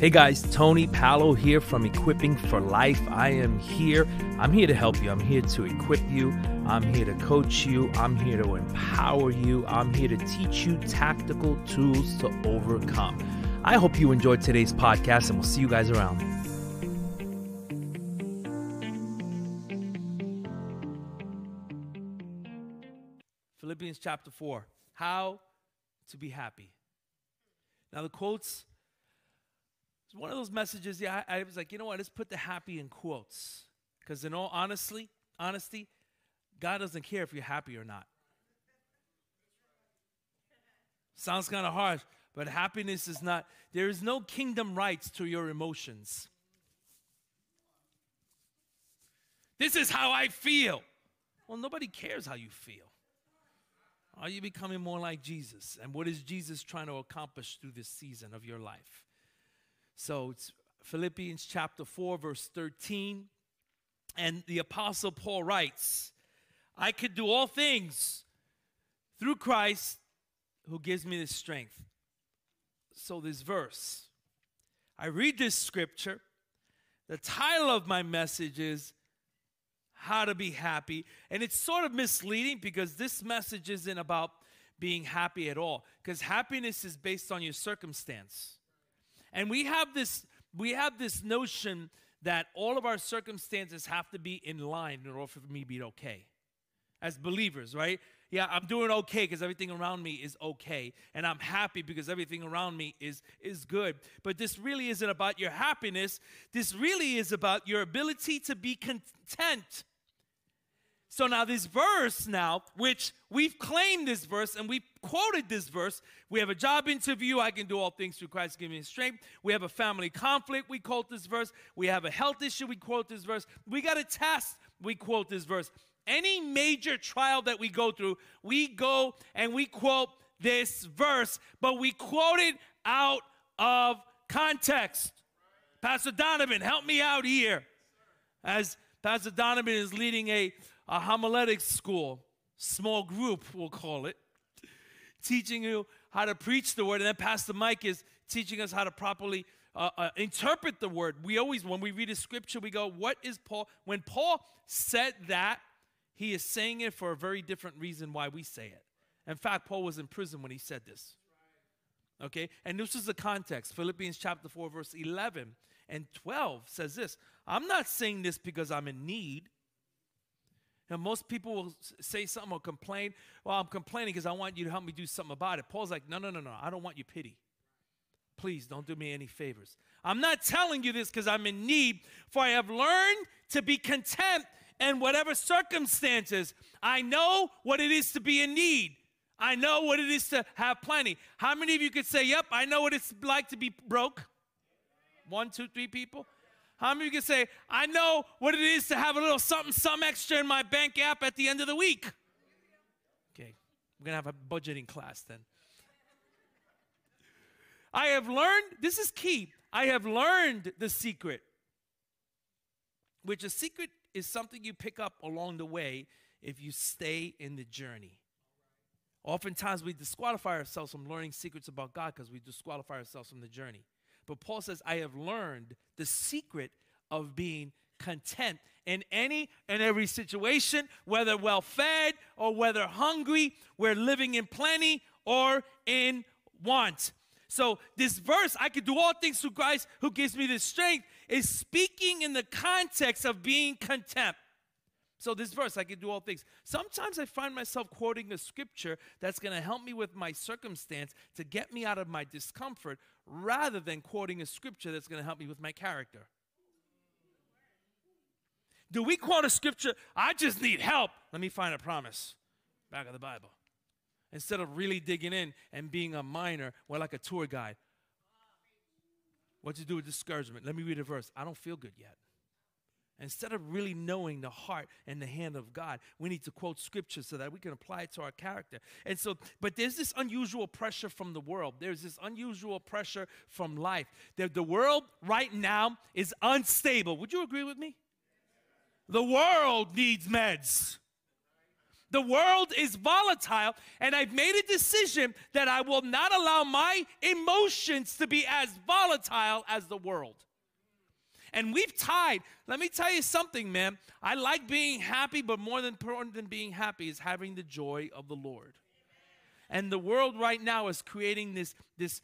Hey guys, Tony Palo here from Equipping for Life. I am here. I'm here to help you. I'm here to equip you. I'm here to coach you. I'm here to empower you. I'm here to teach you tactical tools to overcome. I hope you enjoyed today's podcast, and we'll see you guys around. Philippians chapter 4 How to be happy. Now, the quotes it's one of those messages, yeah, I, I was like, you know what, let's put the happy in quotes. Because in all honestly, honesty, God doesn't care if you're happy or not. Sounds kind of harsh, but happiness is not, there is no kingdom rights to your emotions. This is how I feel. Well, nobody cares how you feel. Are you becoming more like Jesus? And what is Jesus trying to accomplish through this season of your life? So it's Philippians chapter 4, verse 13. And the Apostle Paul writes, I could do all things through Christ who gives me the strength. So, this verse, I read this scripture. The title of my message is How to Be Happy. And it's sort of misleading because this message isn't about being happy at all, because happiness is based on your circumstance. And we have this we have this notion that all of our circumstances have to be in line in order for me to be okay. As believers, right? Yeah, I'm doing okay because everything around me is okay. And I'm happy because everything around me is, is good. But this really isn't about your happiness. This really is about your ability to be content so now this verse now, which we've claimed this verse and we quoted this verse. We have a job interview. I can do all things through Christ giving me strength. We have a family conflict. We quote this verse. We have a health issue. We quote this verse. We got a test. We quote this verse. Any major trial that we go through, we go and we quote this verse, but we quote it out of context. Pastor Donovan, help me out here. As Pastor Donovan is leading a a homiletic school, small group, we'll call it, teaching you how to preach the word. And then Pastor Mike is teaching us how to properly uh, uh, interpret the word. We always, when we read a scripture, we go, What is Paul? When Paul said that, he is saying it for a very different reason why we say it. In fact, Paul was in prison when he said this. Okay? And this is the context. Philippians chapter 4, verse 11 and 12 says this I'm not saying this because I'm in need now, most people will say something or complain. Well, I'm complaining because I want you to help me do something about it. Paul's like, no, no, no, no. I don't want your pity. Please don't do me any favors. I'm not telling you this because I'm in need, for I have learned to be content in whatever circumstances. I know what it is to be in need. I know what it is to have plenty. How many of you could say, Yep, I know what it's like to be broke? One, two, three people. How many of you can say, I know what it is to have a little something, some extra in my bank app at the end of the week? Okay, we're to have a budgeting class then. I have learned, this is key. I have learned the secret, which a secret is something you pick up along the way if you stay in the journey. Oftentimes we disqualify ourselves from learning secrets about God because we disqualify ourselves from the journey. But Paul says, I have learned the secret of being content in any and every situation, whether well fed or whether hungry, we're living in plenty or in want. So, this verse, I can do all things through Christ who gives me the strength, is speaking in the context of being content. So, this verse, I can do all things. Sometimes I find myself quoting a scripture that's going to help me with my circumstance to get me out of my discomfort rather than quoting a scripture that's going to help me with my character. Do we quote a scripture? I just need help. Let me find a promise. Back of the Bible. Instead of really digging in and being a miner, we're like a tour guide. What to do with discouragement? Let me read a verse. I don't feel good yet. Instead of really knowing the heart and the hand of God, we need to quote scripture so that we can apply it to our character. And so, but there's this unusual pressure from the world. There's this unusual pressure from life. The, the world right now is unstable. Would you agree with me? The world needs meds. The world is volatile, and I've made a decision that I will not allow my emotions to be as volatile as the world. And we've tied, let me tell you something, man. I like being happy, but more than important than being happy is having the joy of the Lord. And the world right now is creating this, this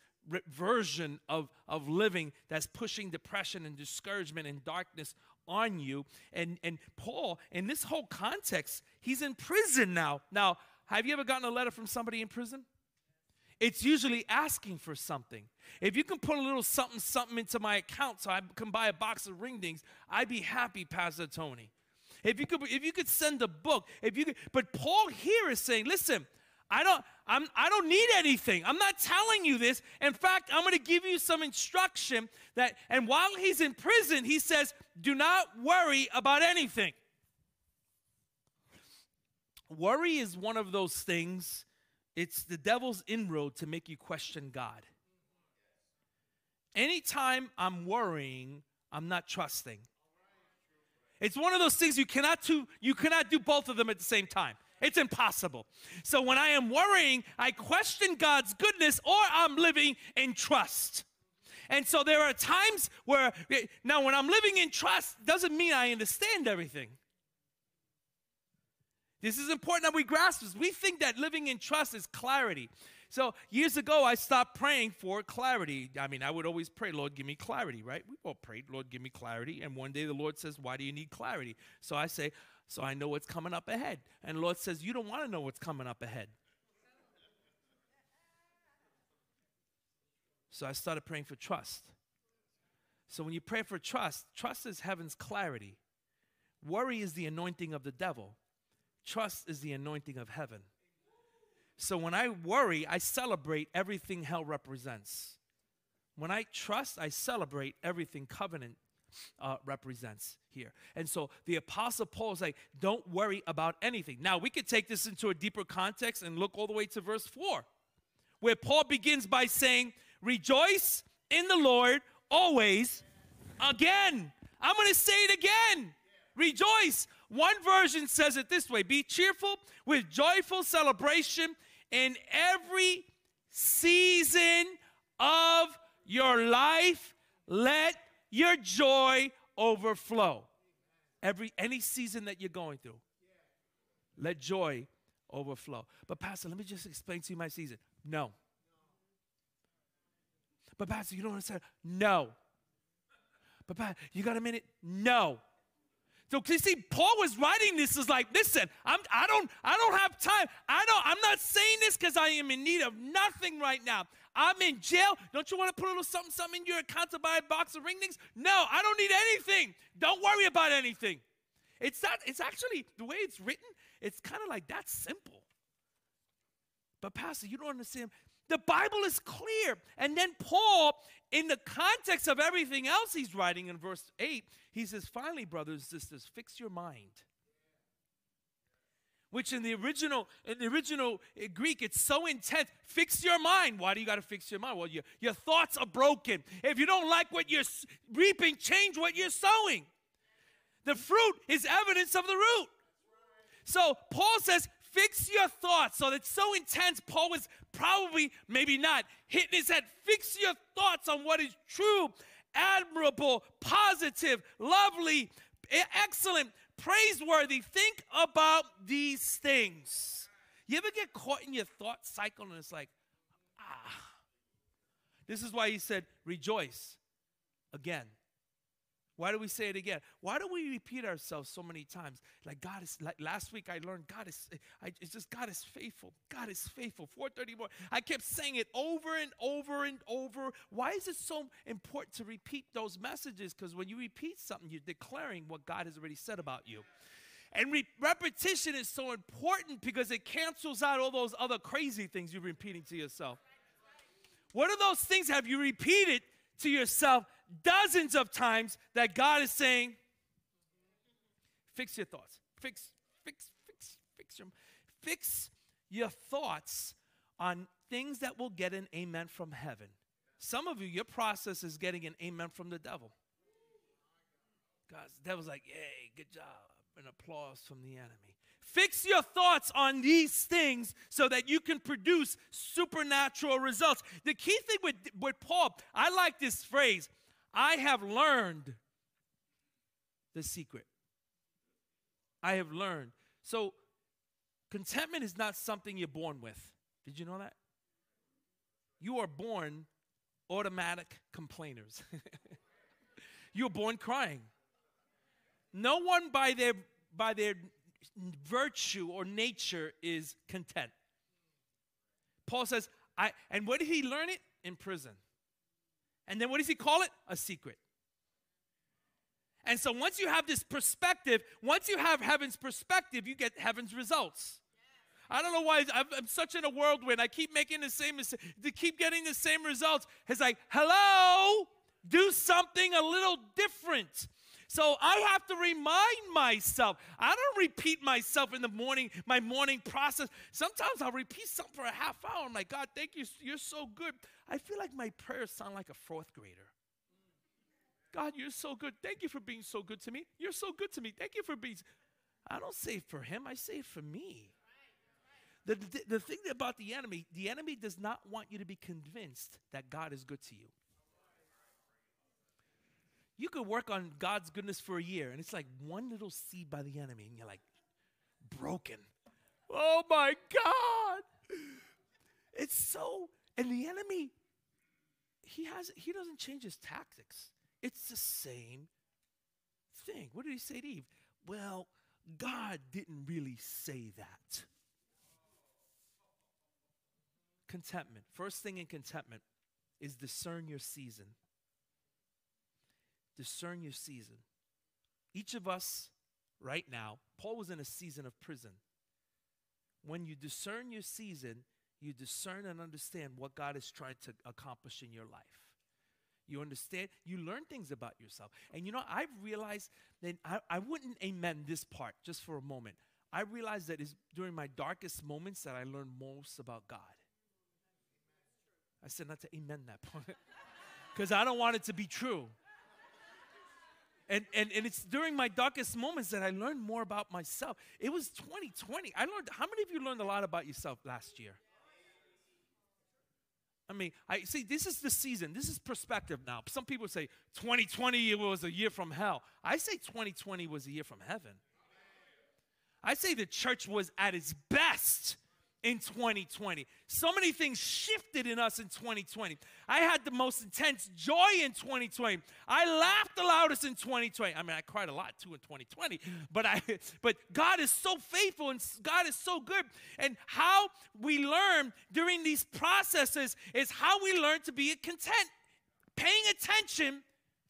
version of, of living that's pushing depression and discouragement and darkness on you. And, and Paul, in this whole context, he's in prison now. Now, have you ever gotten a letter from somebody in prison? It's usually asking for something. If you can put a little something, something into my account so I can buy a box of ring dings, I'd be happy, Pastor Tony. If you could, if you could send a book, if you could, but Paul here is saying, listen, I don't, I'm, I don't need anything. I'm not telling you this. In fact, I'm going to give you some instruction that, and while he's in prison, he says, do not worry about anything. Worry is one of those things, it's the devil's inroad to make you question God. Anytime I'm worrying, I'm not trusting. It's one of those things you cannot do, you cannot do both of them at the same time. It's impossible. So when I am worrying, I question God's goodness or I'm living in trust. And so there are times where, now when I'm living in trust, doesn't mean I understand everything. This is important that we grasp this. We think that living in trust is clarity. So years ago, I stopped praying for clarity. I mean, I would always pray, Lord, give me clarity, right? We all prayed, Lord, give me clarity. And one day the Lord says, Why do you need clarity? So I say, So I know what's coming up ahead. And the Lord says, You don't want to know what's coming up ahead. So I started praying for trust. So when you pray for trust, trust is heaven's clarity. Worry is the anointing of the devil. Trust is the anointing of heaven. So when I worry, I celebrate everything hell represents. When I trust, I celebrate everything covenant uh, represents here. And so the Apostle Paul is like, don't worry about anything. Now, we could take this into a deeper context and look all the way to verse 4, where Paul begins by saying, Rejoice in the Lord always. Again, I'm going to say it again. Rejoice. One version says it this way Be cheerful with joyful celebration in every season of your life. Let your joy overflow. Every any season that you're going through, let joy overflow. But Pastor, let me just explain to you my season. No. But Pastor, you don't understand. No. But Pastor, you got a minute? No. So you see, Paul was writing this is like, listen, I'm I don't I don't have time. I don't I'm not saying this because I am in need of nothing right now. I'm in jail. Don't you want to put a little something, something in your account to buy a box of ring dings? No, I don't need anything. Don't worry about anything. It's not, it's actually the way it's written, it's kind of like that simple. But Pastor, you don't understand. The Bible is clear. And then Paul, in the context of everything else he's writing in verse 8, he says, finally, brothers and sisters, fix your mind. Which in the original, in the original uh, Greek, it's so intense. Fix your mind. Why do you got to fix your mind? Well, your, your thoughts are broken. If you don't like what you're reaping, change what you're sowing. The fruit is evidence of the root. So Paul says, fix your thoughts. So that's so intense. Paul was probably, maybe not, hitting his head. Fix your thoughts on what is true, admirable, positive, lovely, excellent, praiseworthy. Think about these things. You ever get caught in your thought cycle and it's like, ah. This is why he said, rejoice again. Why do we say it again? Why do we repeat ourselves so many times? Like God is like last week I learned God is I, it's just God is faithful. God is faithful. 431. I kept saying it over and over and over. Why is it so important to repeat those messages? Because when you repeat something, you're declaring what God has already said about you. And re- repetition is so important because it cancels out all those other crazy things you're repeating to yourself. What are those things have you repeated to yourself dozens of times that God is saying, fix your thoughts. Fix, fix, fix, fix your, fix your thoughts on things that will get an amen from heaven. Some of you, your process is getting an amen from the devil. God, the devil's like, yay, good job, and applause from the enemy. Fix your thoughts on these things so that you can produce supernatural results. The key thing with, with Paul, I like this phrase I have learned the secret. I have learned. So, contentment is not something you're born with. Did you know that? You are born automatic complainers. You're born crying. No one by their by their virtue or nature is content. Paul says, I and where did he learn it? In prison. And then what does he call it? A secret. And so once you have this perspective, once you have heaven's perspective, you get heaven's results. I don't know why I'm, such in a whirlwind. I keep making the same to keep getting the same results. It's like, hello, do something a little different. So I have to remind myself. I don't repeat myself in the morning, my morning process. Sometimes I'll repeat something for a half hour. I'm like, God, thank you. You're so good. I feel like my prayers sound like a fourth grader. God, you're so good. Thank you for being so good to me. You're so good to me. Thank you for being. I don't say for him, I say for me. The, the, the thing about the enemy, the enemy does not want you to be convinced that God is good to you. You could work on God's goodness for a year, and it's like one little seed by the enemy, and you're like, broken. Oh my God. It's so, and the enemy, he has he doesn't change his tactics. It's the same thing. What did he say to Eve? Well, God didn't really say that. Contentment. First thing in contentment is discern your season. Discern your season. Each of us, right now, Paul was in a season of prison. When you discern your season, you discern and understand what God is trying to accomplish in your life. You understand? You learn things about yourself. And you know, I've realized that I, I wouldn't amen this part just for a moment. I realized that it's during my darkest moments that I learn most about God. I said not to amen that point because I don't want it to be true. And, and, and it's during my darkest moments that I learned more about myself. It was 2020. I learned, how many of you learned a lot about yourself last year? I mean, I see this is the season. This is perspective now. Some people say 2020 was a year from hell. I say 2020 was a year from heaven. I say the church was at its best in 2020. So many things shifted in us in 2020. I had the most intense joy in 2020. I laughed the loudest in 2020. I mean, I cried a lot too in 2020, but I but God is so faithful and God is so good. And how we learn during these processes is how we learn to be content, paying attention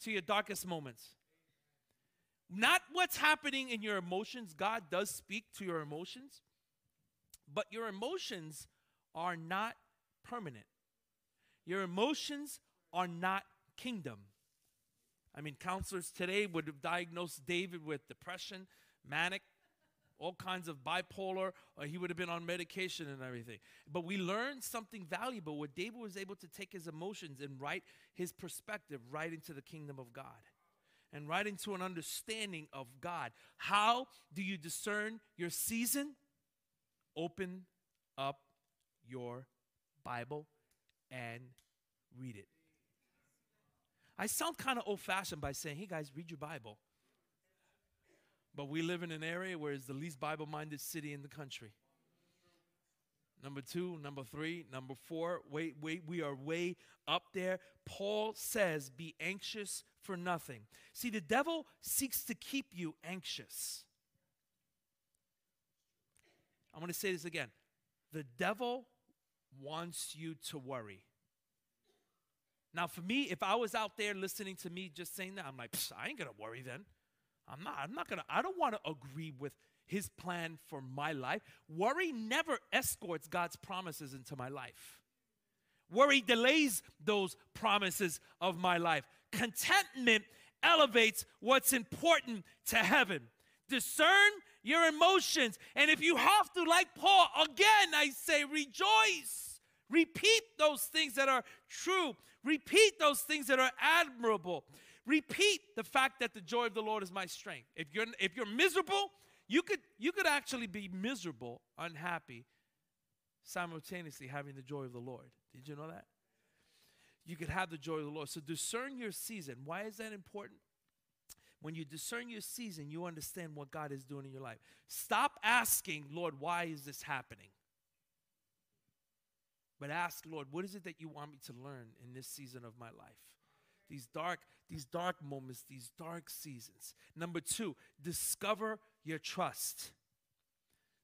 to your darkest moments. Not what's happening in your emotions. God does speak to your emotions but your emotions are not permanent. Your emotions are not kingdom. I mean, counselors today would have diagnosed David with depression, manic, all kinds of bipolar, or he would have been on medication and everything. But we learned something valuable where David was able to take his emotions and write his perspective right into the kingdom of God and right into an understanding of God. How do you discern your season? Open up your Bible and read it. I sound kind of old fashioned by saying, hey guys, read your Bible. But we live in an area where it's the least Bible minded city in the country. Number two, number three, number four, wait, wait, we are way up there. Paul says, be anxious for nothing. See, the devil seeks to keep you anxious. I'm going to say this again. The devil wants you to worry. Now, for me, if I was out there listening to me just saying that, I'm like, I ain't going to worry then. I'm not, I'm not going to, I don't want to agree with his plan for my life. Worry never escorts God's promises into my life. Worry delays those promises of my life. Contentment elevates what's important to heaven. Discern your emotions. And if you have to, like Paul, again, I say rejoice. Repeat those things that are true. Repeat those things that are admirable. Repeat the fact that the joy of the Lord is my strength. If you're if you're miserable, you could you could actually be miserable, unhappy, simultaneously having the joy of the Lord. Did you know that? You could have the joy of the Lord. So discern your season. Why is that important? When you discern your season, you understand what God is doing in your life. Stop asking, Lord, why is this happening? But ask, Lord, what is it that you want me to learn in this season of my life? These dark, these dark moments, these dark seasons. Number two, discover your trust.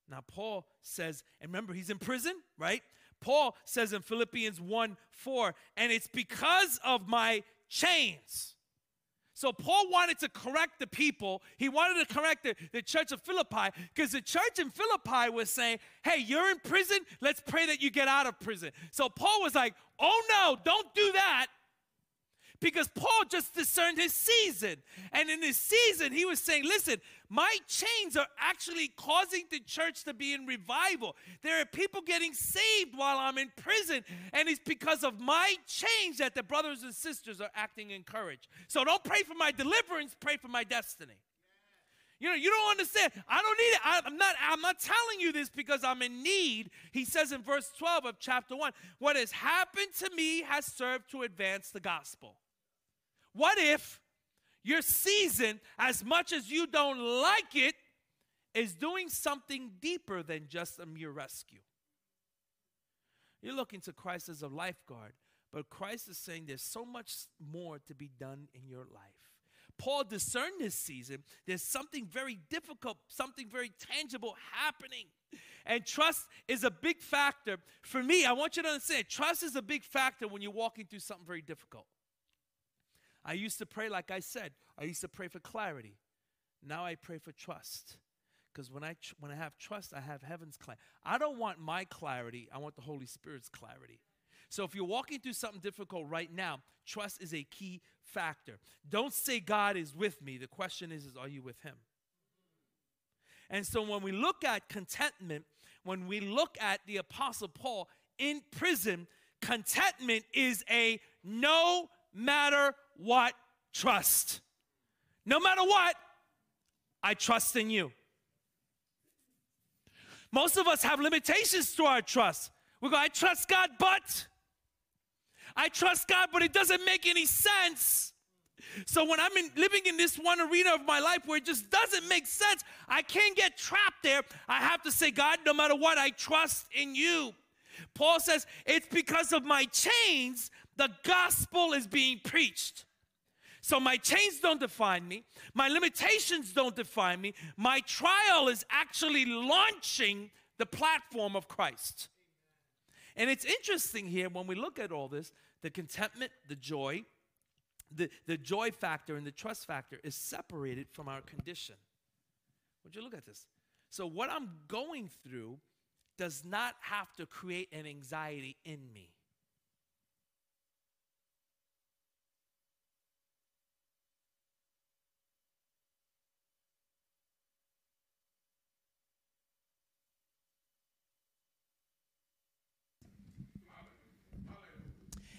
Now, Paul says, and remember, he's in prison, right? Paul says in Philippians 1 4, and it's because of my chains. So Paul wanted to correct the people. He wanted to correct the, the church of Philippi because the church in Philippi was saying, hey, you're in prison. Let's pray that you get out of prison. So Paul was like, oh no, don't do that because Paul just discerned his season. And in his season, he was saying, listen, my chains are actually causing the church to be in revival. There are people getting saved while I'm in prison. And it's because of my change that the brothers and sisters are acting in courage. So don't pray for my deliverance, pray for my destiny. You know, you don't understand. I don't need it. I, am not, I'm not telling you this because I'm in need. He says in verse 12 of chapter 1, what has happened to me has served to advance the gospel. What if your season, as much as you don't like it, is doing something deeper than just a mere rescue? You're looking to Christ as a lifeguard, but Christ is saying there's so much more to be done in your life. Paul discerned this season. There's something very difficult, something very tangible happening. And trust is a big factor. For me, I want you to understand trust is a big factor when you're walking through something very difficult. I used to pray, like I said, I used to pray for clarity. Now I pray for trust. Because when I, tr- when I have trust, I have heaven's clarity. I don't want my clarity, I want the Holy Spirit's clarity. So if you're walking through something difficult right now, trust is a key factor. Don't say God is with me. The question is, is are you with Him? And so when we look at contentment, when we look at the Apostle Paul in prison, contentment is a no matter what trust. No matter what, I trust in you. Most of us have limitations to our trust. We go, I trust God, but I trust God, but it doesn't make any sense. So when I'm in, living in this one arena of my life where it just doesn't make sense, I can't get trapped there. I have to say, God, no matter what, I trust in you. Paul says, it's because of my chains the gospel is being preached. So my chains don't define me. My limitations don't define me. My trial is actually launching the platform of Christ. And it's interesting here when we look at all this the contentment, the joy, the, the joy factor and the trust factor is separated from our condition. Would you look at this? So, what I'm going through does not have to create an anxiety in me.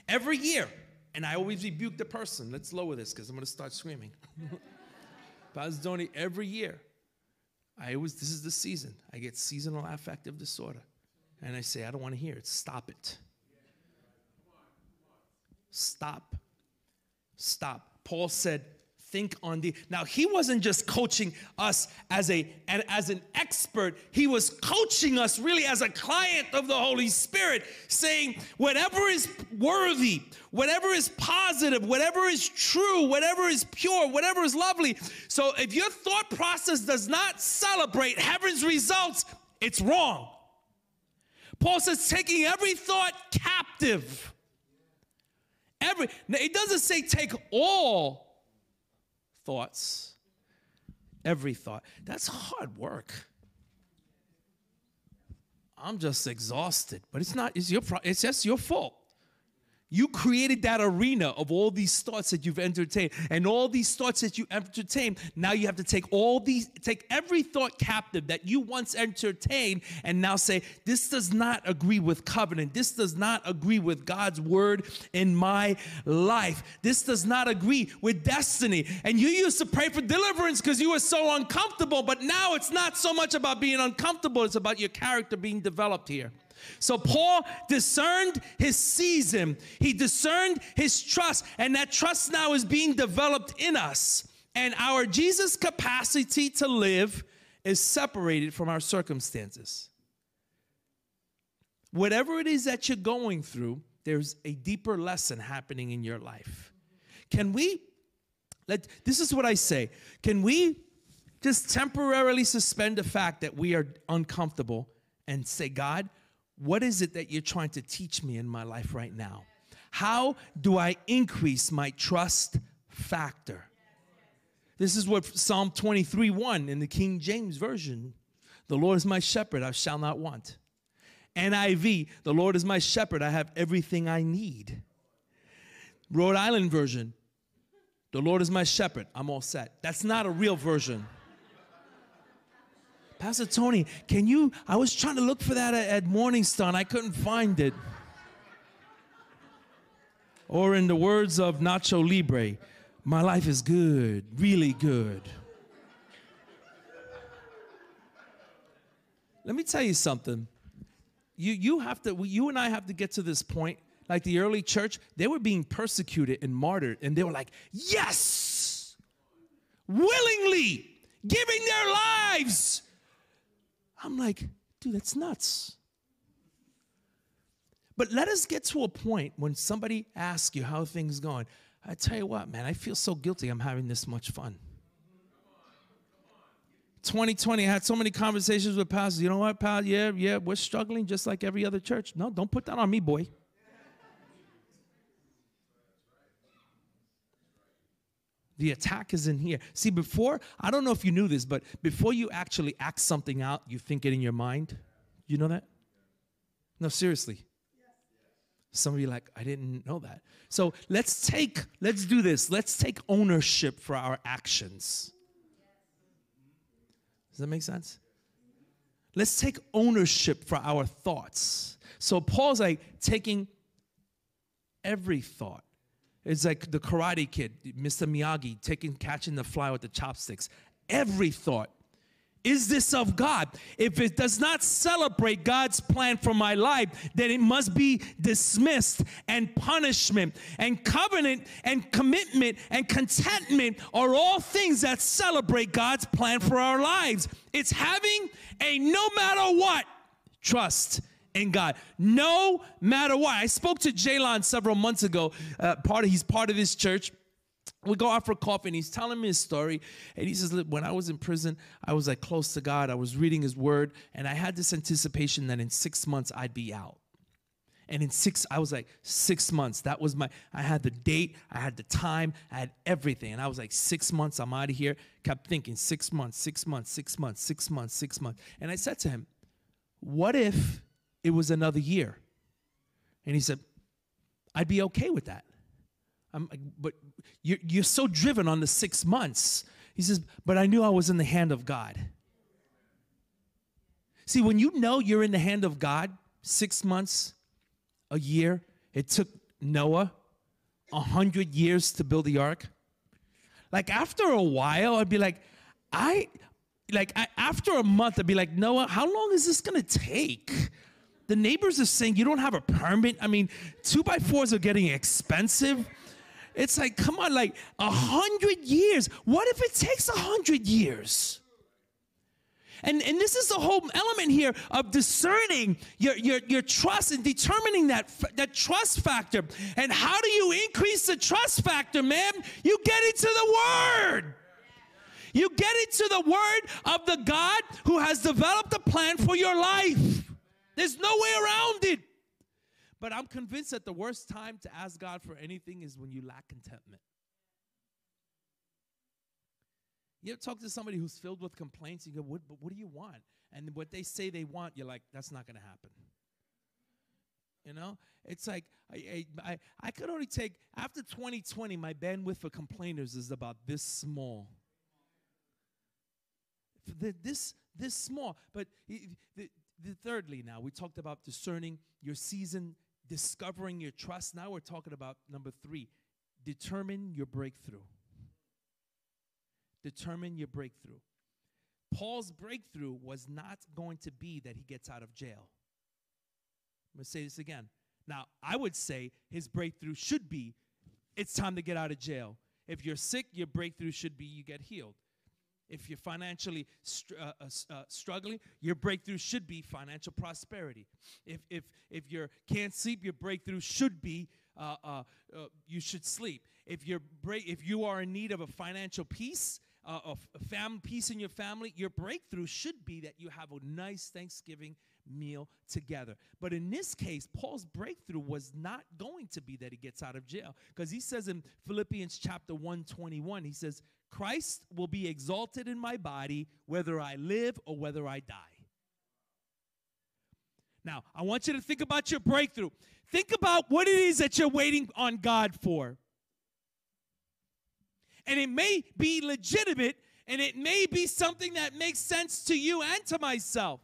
Every year. And I always rebuke the person. Let's lower this because I'm going to start screaming. Tony, every year, I always, this is the season. I get seasonal affective disorder. And I say, I don't want to hear it. Stop it. Stop. Stop. Paul said, think on the now he wasn't just coaching us as a and as an expert. He was coaching us really as a client of the holy spirit saying whatever is worthy whatever is positive whatever is true whatever is pure whatever is lovely. So if your thought process does not celebrate heaven's results it's wrong. Paul says taking every thought captive. Every it doesn't say take all thoughts, every thought. That's hard work. I'm just exhausted, but it's not, it's, your, it's just your fault. You created that arena of all these thoughts that you've entertained, and all these thoughts that you entertain. Now you have to take all these, take every thought captive that you once entertained, and now say, This does not agree with covenant. This does not agree with God's word in my life. This does not agree with destiny. And you used to pray for deliverance because you were so uncomfortable, but now it's not so much about being uncomfortable, it's about your character being developed here. So Paul discerned his season, he discerned his trust, and that trust now is being developed in us. And our Jesus capacity to live is separated from our circumstances. Whatever it is that you're going through, there's a deeper lesson happening in your life. Can we let this is what I say. Can we just temporarily suspend the fact that we are uncomfortable and say, God, what is it that you're trying to teach me in my life right now? How do I increase my trust factor? This is what Psalm 23 1 in the King James Version The Lord is my shepherd, I shall not want. NIV, the Lord is my shepherd, I have everything I need. Rhode Island Version, the Lord is my shepherd, I'm all set. That's not a real version. Pastor Tony, can you? I was trying to look for that at, at Morningstar and I couldn't find it. Or in the words of Nacho Libre, my life is good, really good. Let me tell you something. You, you have to, you and I have to get to this point. Like the early church, they were being persecuted and martyred, and they were like, yes, willingly giving their lives I'm like, dude, that's nuts. But let us get to a point when somebody asks you how things going. I tell you what, man, I feel so guilty I'm having this much fun. 2020, I had so many conversations with pastors. You know what, pal? Yeah, yeah, we're struggling just like every other church. No, don't put that on me, boy. The attack is in here. See, before, I don't know if you knew this, but before you actually act something out, you think it in your mind. You know that? No, seriously. Some of you like, I didn't know that. So let's take, let's do this. Let's take ownership for our actions. Does that make sense? Let's take ownership for our thoughts. So Paul's like taking every thought it's like the Karate Kid, Mr. Miyagi taking catching the fly with the chopsticks. Every thought is this of God? If it does not celebrate God's plan for my life, then it must be dismissed and punishment and covenant and commitment and contentment are all things that celebrate God's plan for our lives. It's having a no matter what trust in God, no matter what. I spoke to Jalon several months ago. Uh, part of he's part of this church. We go out for coffee, and he's telling me his story. And he says, "When I was in prison, I was like close to God. I was reading His Word, and I had this anticipation that in six months I'd be out." And in six, I was like, six months. That was my, I had the date, I had the time, I had everything. And I was like, six months, I'm out of here. Kept thinking, six months, six months, six months, six months, six months. And I said to him, what if it was another year. And he said, I'd be okay with that. I'm, but you're, you're so driven on the six months. He says, but I knew I was in the hand of God. See, when you know you're in the hand of God, six months, a year, it took Noah a hundred years to build the ark. Like after a while, I'd be like, I, like I, after a month, I'd be like, Noah, how long is this gonna take? The neighbors are saying you don't have a permit. I mean, two by fours are getting expensive. It's like, come on, like a hundred years. What if it takes a hundred years? And, and this is the whole element here of discerning your, your, your trust and determining that, that trust factor. And how do you increase the trust factor, man? You get into the Word. You get into the Word of the God who has developed a plan for your life. There's no way around it. But I'm convinced that the worst time to ask God for anything is when you lack contentment. You ever talk to somebody who's filled with complaints? You go, what, what do you want? And what they say they want, you're like, that's not going to happen. You know, it's like I, I, I could only take after 2020. My bandwidth for complainers is about this small. This this small, but the, the, thirdly, now we talked about discerning your season, discovering your trust. Now we're talking about number three, determine your breakthrough. Determine your breakthrough. Paul's breakthrough was not going to be that he gets out of jail. I'm going to say this again. Now, I would say his breakthrough should be it's time to get out of jail. If you're sick, your breakthrough should be you get healed. If you're financially str- uh, uh, uh, struggling, your breakthrough should be financial prosperity. If, if, if you can't sleep, your breakthrough should be uh, uh, uh, you should sleep. If, you're if you are in need of a financial peace, uh, of family peace in your family, your breakthrough should be that you have a nice Thanksgiving meal together. But in this case, Paul's breakthrough was not going to be that he gets out of jail because he says in Philippians chapter 121, he says, Christ will be exalted in my body whether I live or whether I die. Now, I want you to think about your breakthrough. Think about what it is that you're waiting on God for. And it may be legitimate and it may be something that makes sense to you and to myself.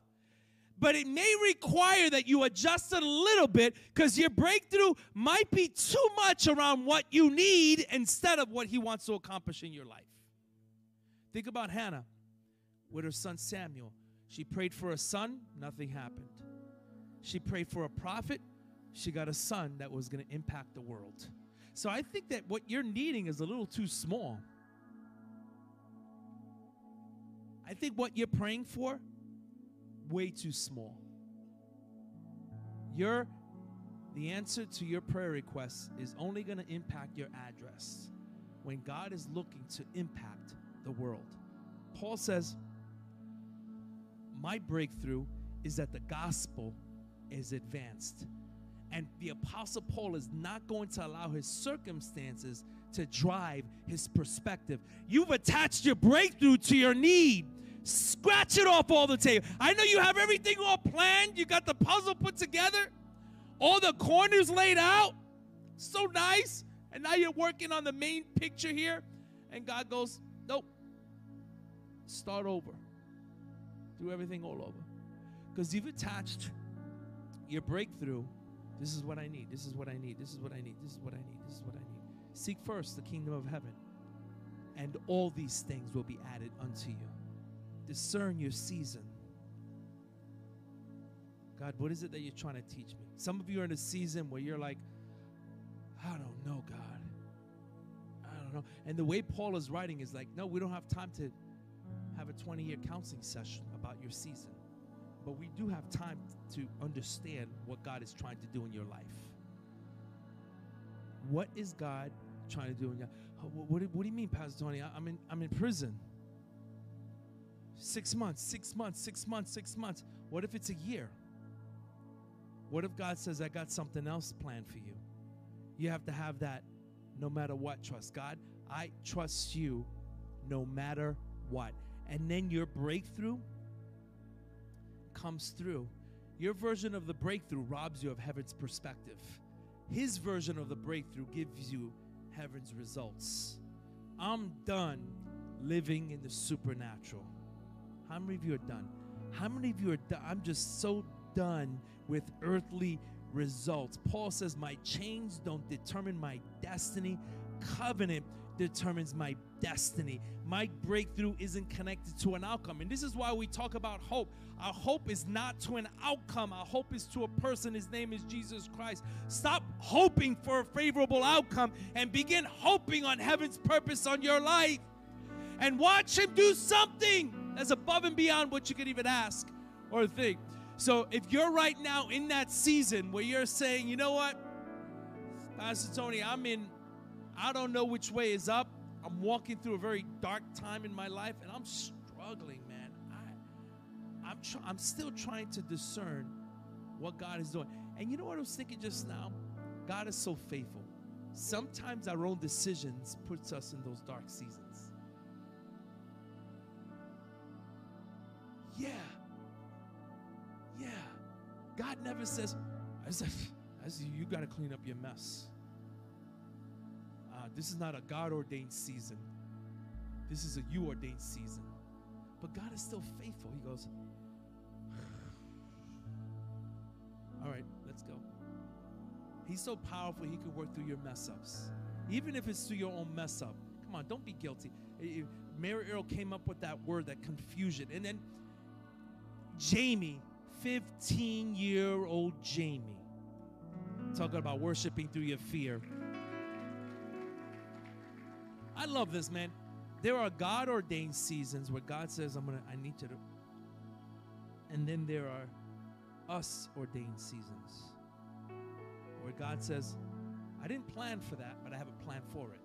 But it may require that you adjust it a little bit because your breakthrough might be too much around what you need instead of what He wants to accomplish in your life. Think about Hannah with her son Samuel. She prayed for a son, nothing happened. She prayed for a prophet, she got a son that was going to impact the world. So I think that what you're needing is a little too small. I think what you're praying for, way too small. Your the answer to your prayer request is only going to impact your address when God is looking to impact the world. Paul says, My breakthrough is that the gospel is advanced. And the Apostle Paul is not going to allow his circumstances to drive his perspective. You've attached your breakthrough to your need. Scratch it off all the table. I know you have everything all planned. You got the puzzle put together, all the corners laid out. So nice. And now you're working on the main picture here. And God goes. Start over. Do everything all over. Because you've attached your breakthrough this is what I need. This is what I need. This is what I need. This is what I need. This is what I need. Seek first the kingdom of heaven, and all these things will be added unto you. Discern your season. God, what is it that you're trying to teach me? Some of you are in a season where you're like, I don't know, God. I don't know. And the way Paul is writing is like, no, we don't have time to have a 20 year counseling session about your season but we do have time to understand what God is trying to do in your life. What is God trying to do in your uh, what, what, what do you mean, Pastor Tony? I'm in, I'm in prison. Six months, six months, six months, six months. What if it's a year? What if God says, I got something else planned for you? You have to have that no matter what trust. God, I trust you no matter what. And then your breakthrough comes through. Your version of the breakthrough robs you of heaven's perspective. His version of the breakthrough gives you heaven's results. I'm done living in the supernatural. How many of you are done? How many of you are done? I'm just so done with earthly results. Paul says, My chains don't determine my destiny, covenant determines my destiny. My breakthrough isn't connected to an outcome. And this is why we talk about hope. Our hope is not to an outcome, our hope is to a person. His name is Jesus Christ. Stop hoping for a favorable outcome and begin hoping on heaven's purpose on your life. And watch Him do something that's above and beyond what you could even ask or think. So if you're right now in that season where you're saying, you know what, Pastor Tony, I'm in, I don't know which way is up. I'm walking through a very dark time in my life and I'm struggling, man. I, I'm, tr- I'm still trying to discern what God is doing. And you know what I was thinking just now? God is so faithful. Sometimes our own decisions puts us in those dark seasons. Yeah. Yeah. God never says, I said, you got to clean up your mess. This is not a God ordained season. This is a you ordained season. But God is still faithful. He goes, All right, let's go. He's so powerful, He can work through your mess ups. Even if it's through your own mess up. Come on, don't be guilty. Mary Earl came up with that word, that confusion. And then Jamie, 15 year old Jamie, talking about worshiping through your fear. I love this, man. There are God ordained seasons where God says, I'm gonna, I need you to. And then there are us ordained seasons where God says, I didn't plan for that, but I have a plan for it.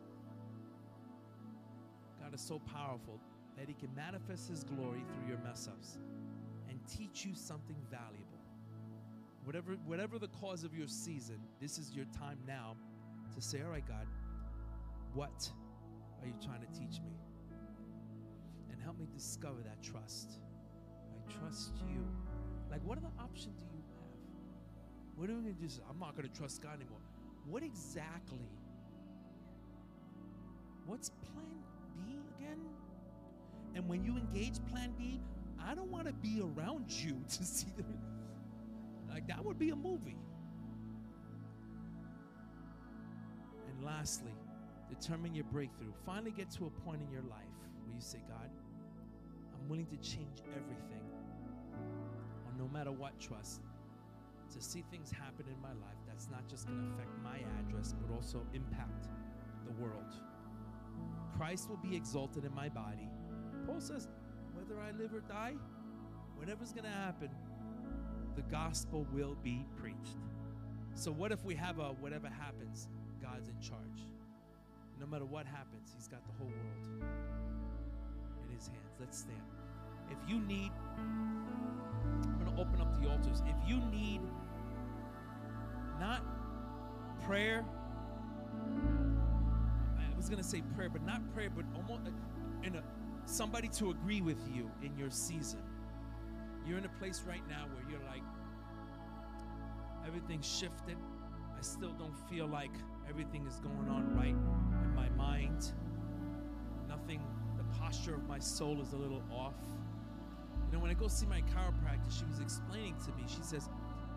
God is so powerful that He can manifest His glory through your mess ups and teach you something valuable. Whatever, whatever the cause of your season, this is your time now to say, All right, God, what are you trying to teach me? And help me discover that trust. I trust you. Like, what other option do you have? What are we going to do? I'm not going to trust God anymore. What exactly? What's plan B again? And when you engage plan B, I don't want to be around you to see them. Like, that would be a movie. And lastly, determine your breakthrough. Finally, get to a point in your life where you say, God, I'm willing to change everything, or no matter what, trust to see things happen in my life that's not just going to affect my address, but also impact the world. Christ will be exalted in my body. Paul says, whether I live or die, whatever's going to happen, the gospel will be preached. So, what if we have a whatever happens, God's in charge? No matter what happens, He's got the whole world in His hands. Let's stand. If you need, I'm going to open up the altars. If you need not prayer, I was going to say prayer, but not prayer, but almost uh, in a somebody to agree with you in your season. You're in a place right now where you're like, everything's shifted. I still don't feel like everything is going on right my mind. Nothing, the posture of my soul is a little off. You know, when I go see my chiropractor, she was explaining to me, she says,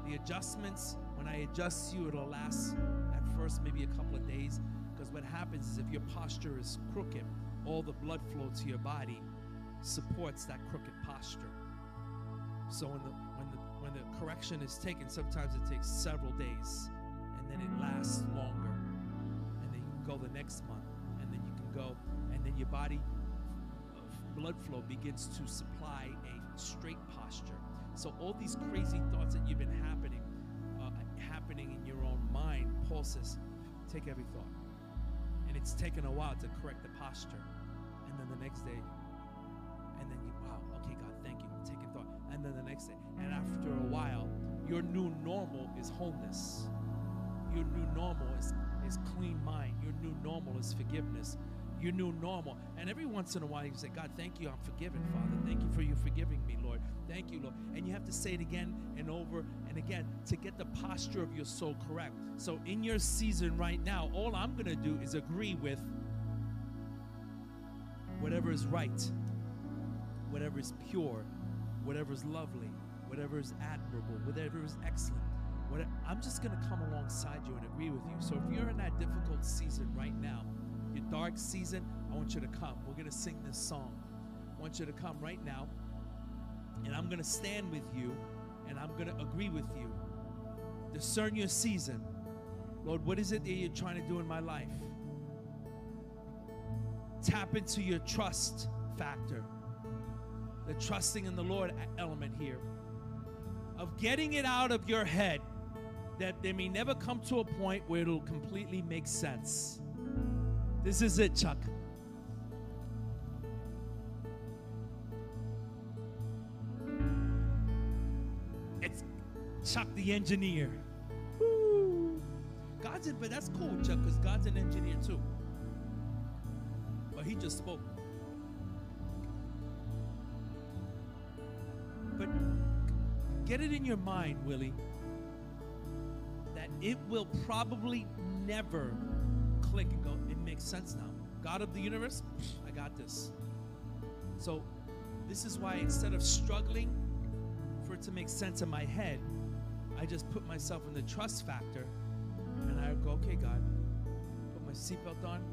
the adjustments, when I adjust you, it'll last at first maybe a couple of days. Because what happens is if your posture is crooked, all the blood flow to your body supports that crooked posture. So when the when the when the correction is taken, sometimes it takes several days, and then it lasts longer, go the next month, and then you can go, and then your body blood flow begins to supply a straight posture. So all these crazy thoughts that you've been happening, uh, happening in your own mind, Paul says, take every thought, and it's taken a while to correct the posture, and then the next day, and then you, wow, okay, God, thank you, taking thought, and then the next day, and after a while, your new normal is wholeness. Your new normal is, clean mind. Your new normal is forgiveness your new normal. And every once in a while, you say, God, thank you, I'm forgiven, Father. Thank you for you forgiving me, Lord. Thank you, Lord. And you have to say it again and over and again to get the posture of your soul correct. So, in your season right now, all I'm going to do is agree with whatever is right, whatever is pure, whatever is lovely, whatever is admirable, whatever is excellent. Whatever, I'm just going to come alongside you and agree with you. So, if you're in that difficult season right now, your dark season, I want you to come. We're going to sing this song. I want you to come right now, and I'm going to stand with you, and I'm going to agree with you. Discern your season. Lord, what is it that you're trying to do in my life? Tap into your trust factor, the trusting in the Lord element here, of getting it out of your head that they may never come to a point where it'll completely make sense. This is it, Chuck. It's Chuck the engineer. Woo. God's in, but that's cool, Chuck, because God's an engineer too. But he just spoke. But get it in your mind, Willie, that it will probably never click and go, it makes sense now. God of the universe, I got this. So, this is why instead of struggling for it to make sense in my head, I just put myself in the trust factor and I go, okay, God, put my seatbelt on,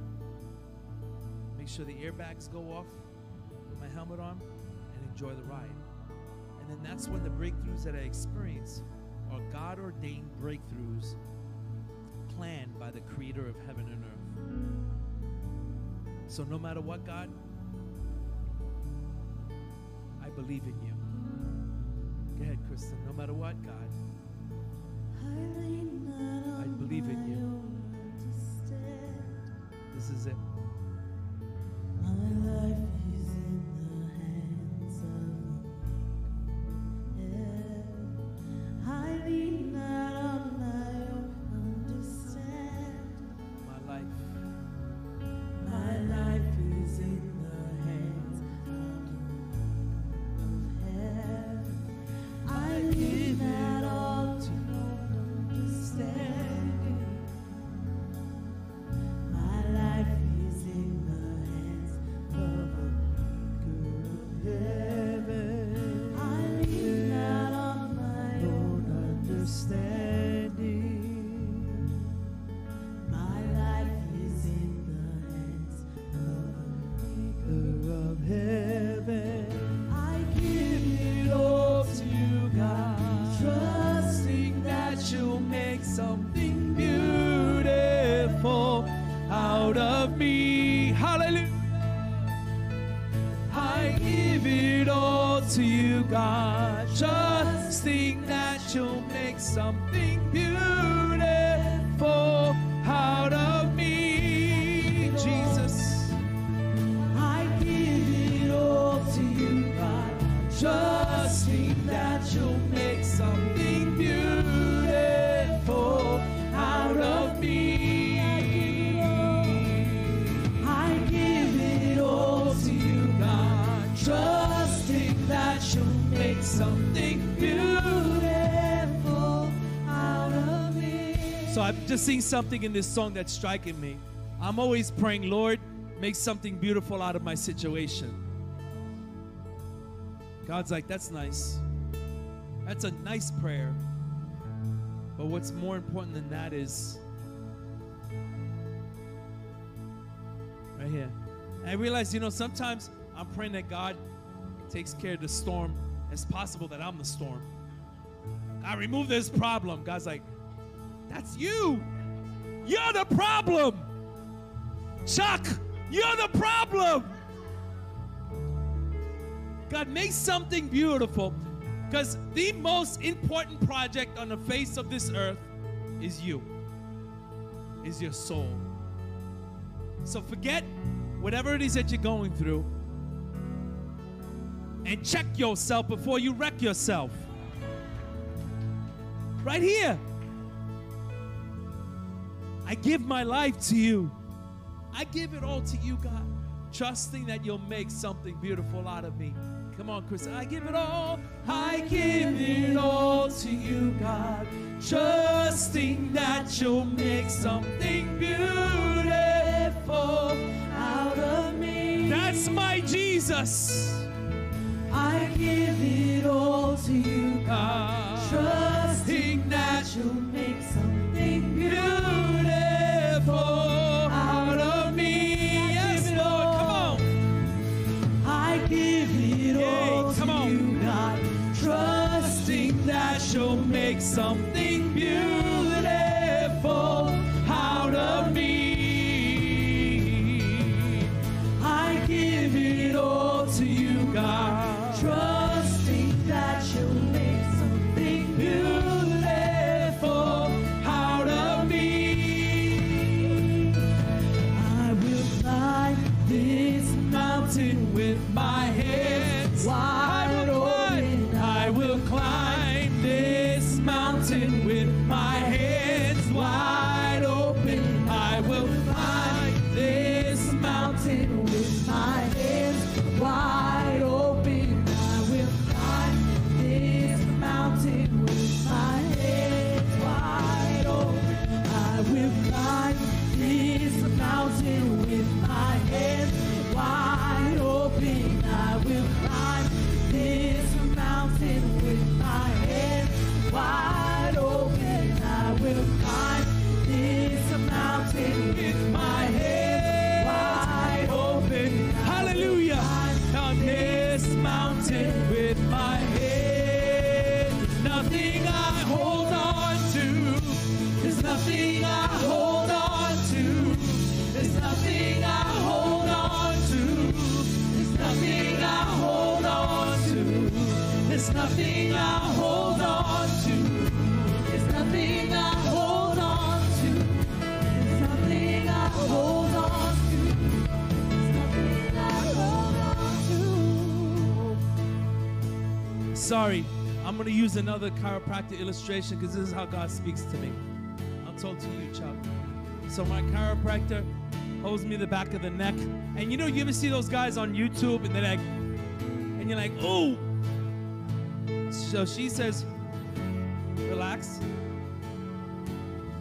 make sure the airbags go off, put my helmet on, and enjoy the ride. And then that's when the breakthroughs that I experience are God ordained breakthroughs planned by the creator of heaven and earth. So no matter what, God, I believe in you. Go ahead, Kristen. No matter what, God, I believe in you. This is it. Seen something in this song that's striking me. I'm always praying, Lord, make something beautiful out of my situation. God's like, that's nice. That's a nice prayer. But what's more important than that is right here. And I realize, you know, sometimes I'm praying that God takes care of the storm. It's possible that I'm the storm. God, remove this problem. God's like, that's you. You're the problem. Chuck, you're the problem. God, make something beautiful. Because the most important project on the face of this earth is you, is your soul. So forget whatever it is that you're going through and check yourself before you wreck yourself. Right here. I give my life to you. I give it all to you, God, trusting that you'll make something beautiful out of me. Come on, Chris. I give it all. I give it all to you, God, trusting that you'll make something beautiful out of me. That's my Jesus. I give it all to you, God, trusting that you'll make another chiropractic illustration because this is how God speaks to me. I'll talk to you, Chuck. So my chiropractor holds me the back of the neck. And you know, you ever see those guys on YouTube and they're like, and you're like, ooh. So she says, relax.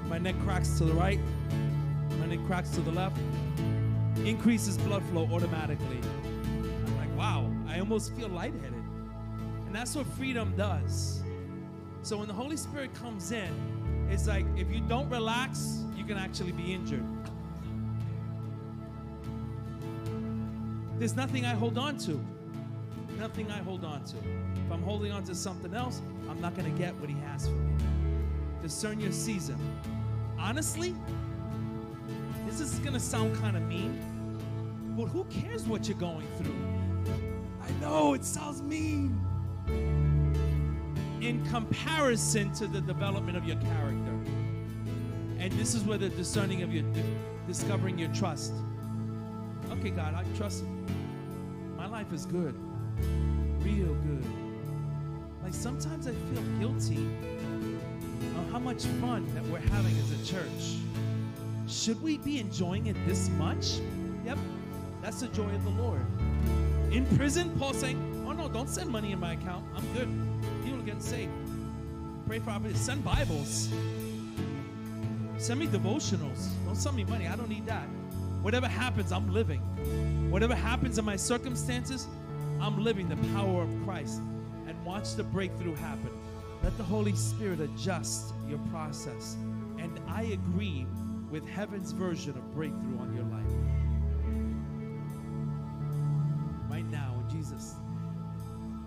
My neck cracks to the right. My neck cracks to the left. Increases blood flow automatically. I'm like, wow, I almost feel lightheaded. And that's what freedom does. So when the Holy Spirit comes in, it's like if you don't relax, you can actually be injured. There's nothing I hold on to. Nothing I hold on to. If I'm holding on to something else, I'm not going to get what He has for me. Discern your season. Honestly, this is going to sound kind of mean, but who cares what you're going through? I know it sounds mean. In comparison to the development of your character. And this is where the discerning of your discovering your trust. Okay, God, I trust my life is good. Real good. Like sometimes I feel guilty of how much fun that we're having as a church. Should we be enjoying it this much? Yep, that's the joy of the Lord. In prison, Paul saying, Oh no, don't send money in my account. I'm good. Saved. Pray for opportunity. Send Bibles. Send me devotionals. Don't send me money. I don't need that. Whatever happens, I'm living. Whatever happens in my circumstances, I'm living the power of Christ. And watch the breakthrough happen. Let the Holy Spirit adjust your process. And I agree with heaven's version of breakthrough on.